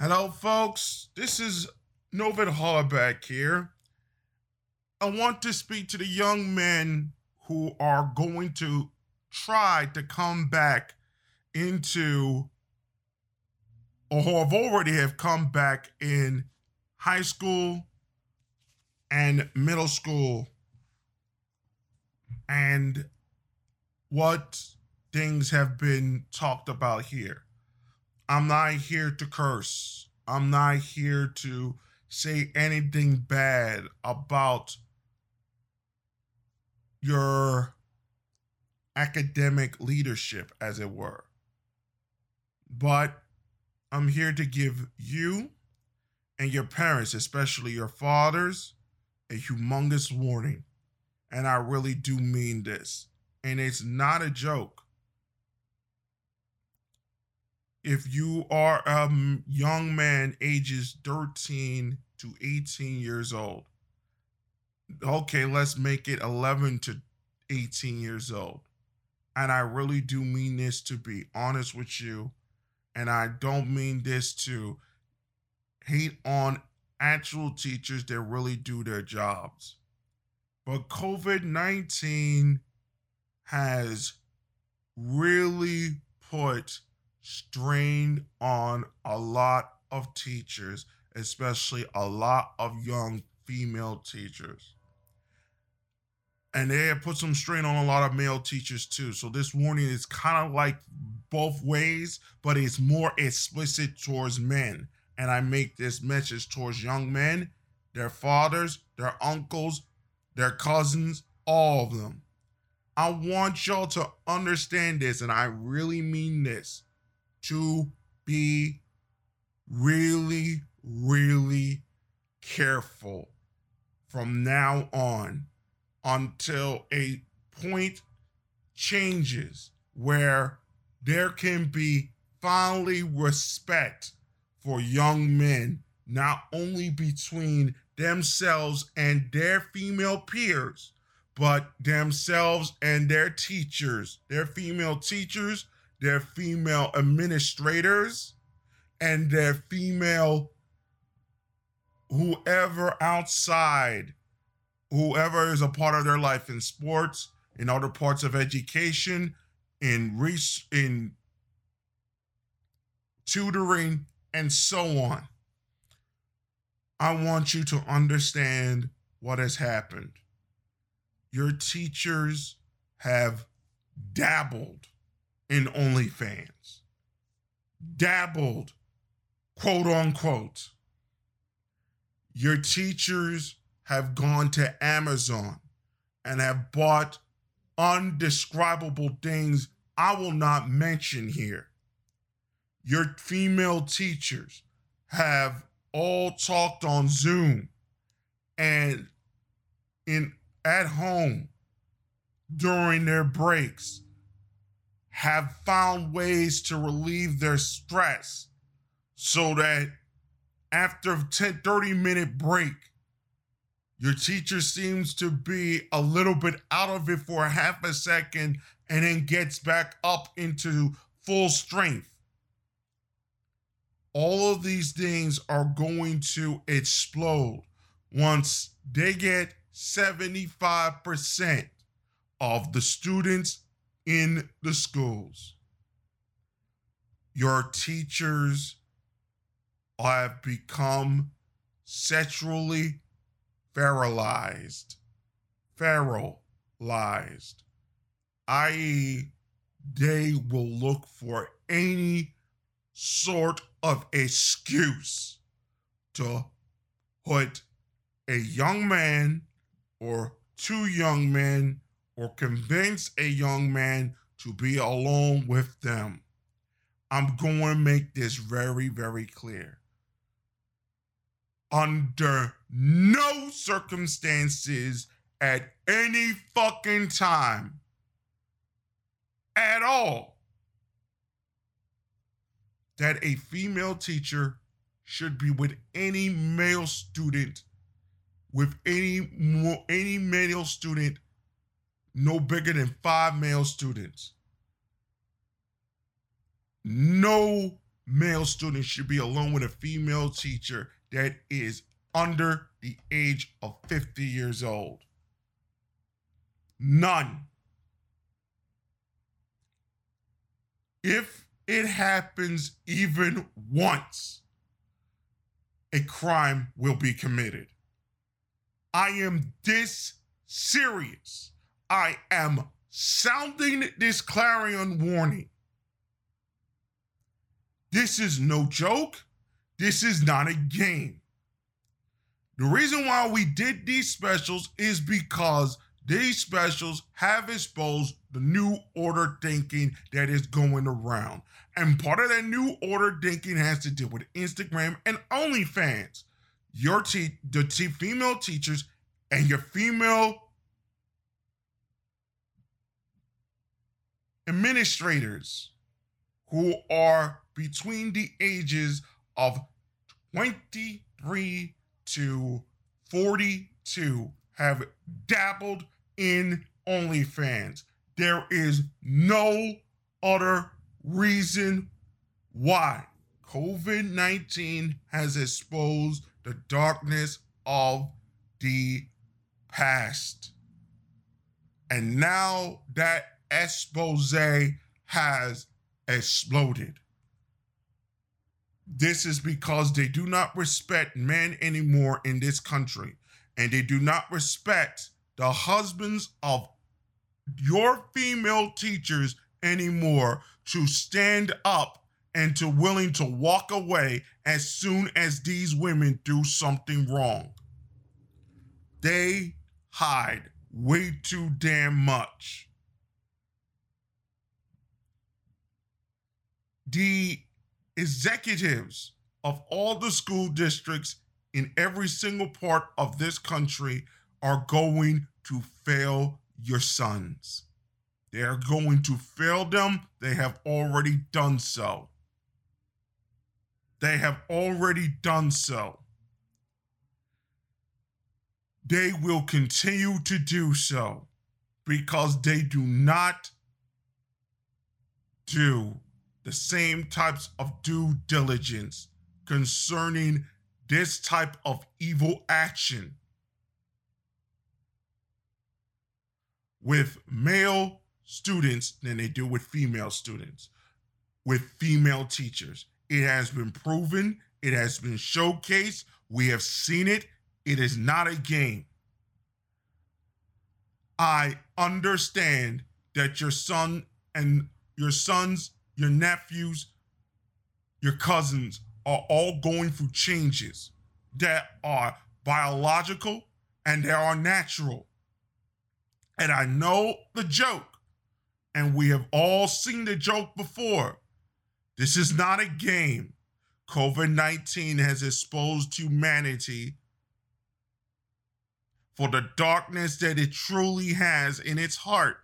Hello, folks. This is Novid Hollaback here. I want to speak to the young men who are going to try to come back into or who have already have come back in high school and middle school and what things have been talked about here. I'm not here to curse. I'm not here to say anything bad about your academic leadership, as it were. But I'm here to give you and your parents, especially your fathers, a humongous warning. And I really do mean this. And it's not a joke if you are a young man ages 13 to 18 years old okay let's make it 11 to 18 years old. And i really do mean this to be honest with you and i don't mean this to hate on actual teachers that really do their jobs. But covid-19 has really put strain on a lot of teachers, especially a lot of young female teachers. And they have put some strain on a lot of male teachers too. So this warning is kind of like both ways, but it's more explicit towards men. And I make this message towards young men, their fathers, their uncles, their cousins, all of them. I want y'all to understand this, and I really mean this to be really, really careful from now on until a point changes where there can be finally respect for young men, not only between themselves and their female peers, but themselves and their teachers, their female teachers their female administrators, and their female whoever outside, whoever is a part of their life in sports, in other parts of education, in re- in tutoring, and so on. I want you to understand what has happened. Your teachers have dabbled in OnlyFans, dabbled, quote unquote. Your teachers have gone to Amazon and have bought undescribable things I will not mention here. Your female teachers have all talked on Zoom and in at home during their breaks have found ways to relieve their stress so that after a 10 30 minute break your teacher seems to be a little bit out of it for a half a second and then gets back up into full strength. All of these things are going to explode once they get 75% of the students in the schools. Your teachers have become sexually feralized, feralized, i.e., they will look for any sort of excuse to put a young man or two young men or convince a young man to be alone with them. I'm going to make this very, very clear. Under no circumstances at any fucking time at all that a female teacher should be with any male student with any more any male student no bigger than five male students. No male student should be alone with a female teacher that is under the age of 50 years old. None. If it happens even once, a crime will be committed. I am this serious. I am sounding this clarion warning. This is no joke. This is not a game. The reason why we did these specials is because these specials have exposed the new order thinking that is going around. And part of that new order thinking has to do with Instagram and OnlyFans. Your te- the te- female teachers and your female administrators who are between the ages of 23 to 42 have dabbled in OnlyFans. There is no other reason why COVID 19 has exposed the darkness of the past. And now that expose has exploded. This is because they do not respect men anymore in this country, and they do not respect the husbands of your female teachers anymore to stand up and to willing to walk away as soon as these women do something wrong. They hide way too damn much. The executives of all the school districts in every single part of this country are going to fail your sons. They are going to fail them. They have already done so. They have already done so. They will continue to do so because they do not do the same types of due diligence concerning this type of evil action with male students than they do with female students, with female teachers. It has been proven, it has been showcased, we have seen it. It is not a game. I understand that your son and your sons, your nephews, your cousins are all going through changes that are biological and they are natural. And I know the joke, and we have all seen the joke before. This is not a game. COVID 19 has exposed humanity for the darkness that it truly has in its heart.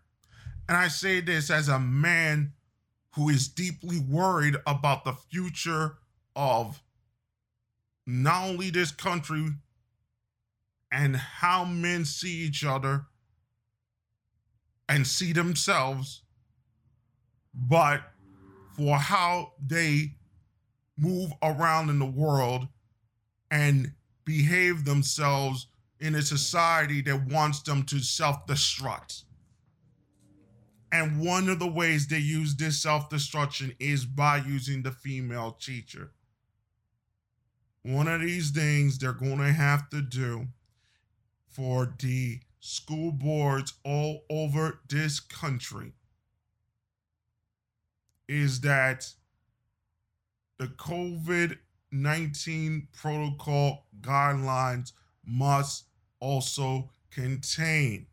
And I say this as a man who is deeply worried about the future of not only this country and how men see each other and see themselves, but for how they move around in the world and behave themselves in a society that wants them to self destruct. And one of the ways they use this self destruction is by using the female teacher. One of these things they're going to have to do for the school boards all over this country is that the COVID 19 protocol guidelines must also contain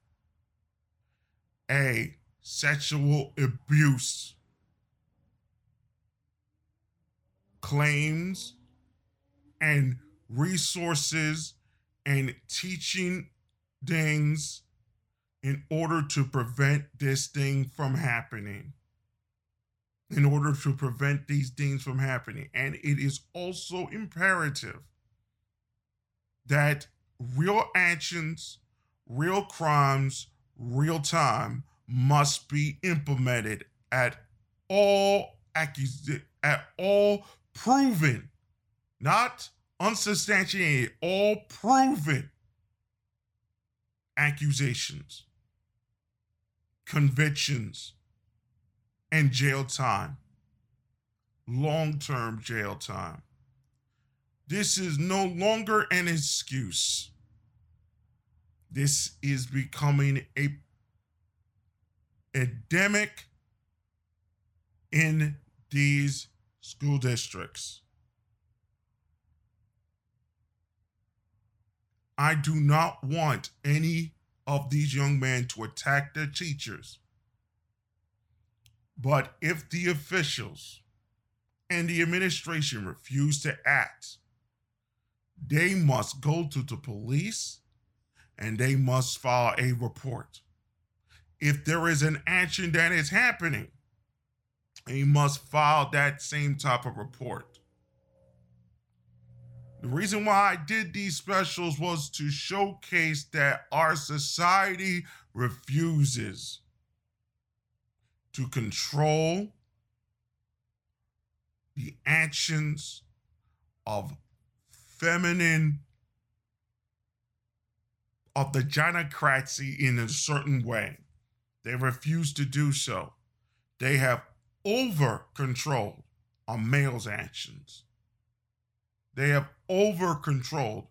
a sexual abuse claims and resources and teaching things in order to prevent this thing from happening. In order to prevent these things from happening. And it is also imperative that real actions, real crimes, real time must be implemented at all accus- at all proven, not unsubstantiated, all proven accusations, convictions, and jail time, long term jail time. This is no longer an excuse. This is becoming a endemic in these school districts. I do not want any of these young men to attack their teachers. But if the officials and the administration refuse to act, they must go to the police and they must file a report. If there is an action that is happening, they must file that same type of report. The reason why I did these specials was to showcase that our society refuses to control the actions of feminine of the gynocracy in a certain way. They refuse to do so. They have over control on males' actions. They have over controlled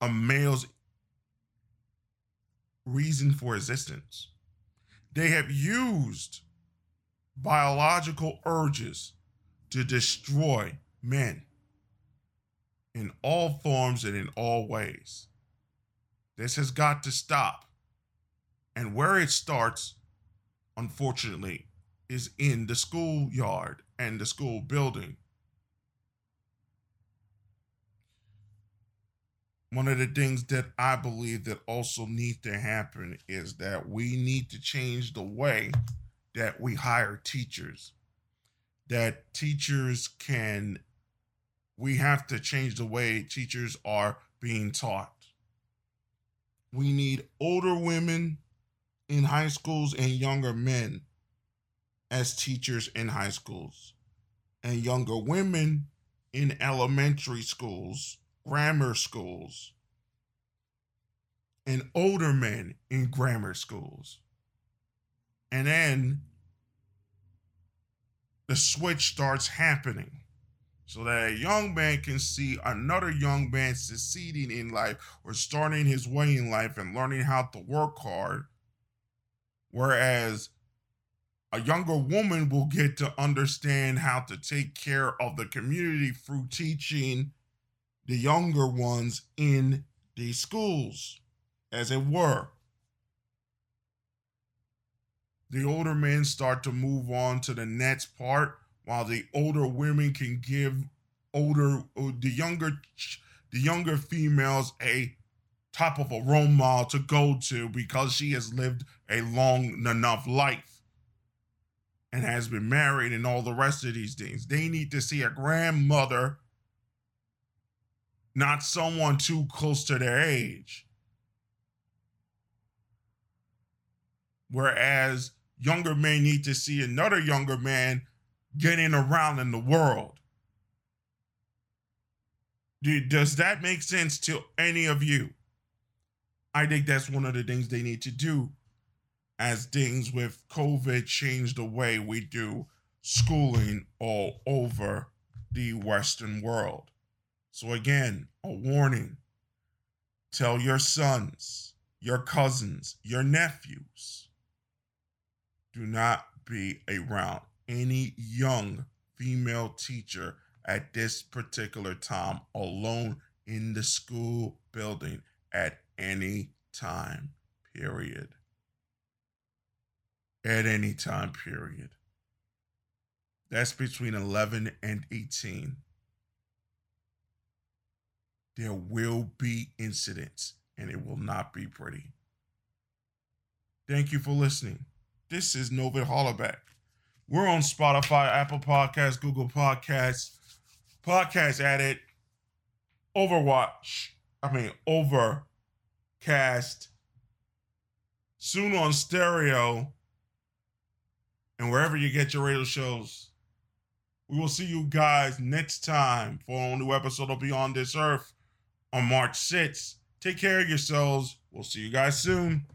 a male's reason for existence. They have used biological urges to destroy men in all forms and in all ways. This has got to stop. And where it starts, unfortunately, is in the schoolyard and the school building. one of the things that I believe that also need to happen is that we need to change the way that we hire teachers. That teachers can, we have to change the way teachers are being taught. We need older women in high schools and younger men as teachers in high schools, and younger women in elementary schools grammar schools and older men in grammar schools. And then the switch starts happening so that a young man can see another young man succeeding in life or starting his way in life and learning how to work hard. Whereas a younger woman will get to understand how to take care of the community through teaching the younger ones in the schools, as it were. The older men start to move on to the next part, while the older women can give older, the younger, the younger females a top of a role model to go to because she has lived a long enough life and has been married and all the rest of these things. They need to see a grandmother not someone too close to their age. Whereas younger men need to see another younger man getting around in the world. Does that make sense to any of you? I think that's one of the things they need to do as things with COVID change the way we do schooling all over the Western world. So, again, a warning tell your sons, your cousins, your nephews do not be around any young female teacher at this particular time alone in the school building at any time, period. At any time, period. That's between 11 and 18 there will be incidents and it will not be pretty. Thank you for listening. This is Novit Hollaback. We're on Spotify, Apple Podcasts, Google Podcasts, Podcast Addict, Overwatch, I mean, Overcast, soon on stereo, and wherever you get your radio shows. We will see you guys next time for a new episode of Beyond This Earth on March 6th. Take care of yourselves. We'll see you guys soon.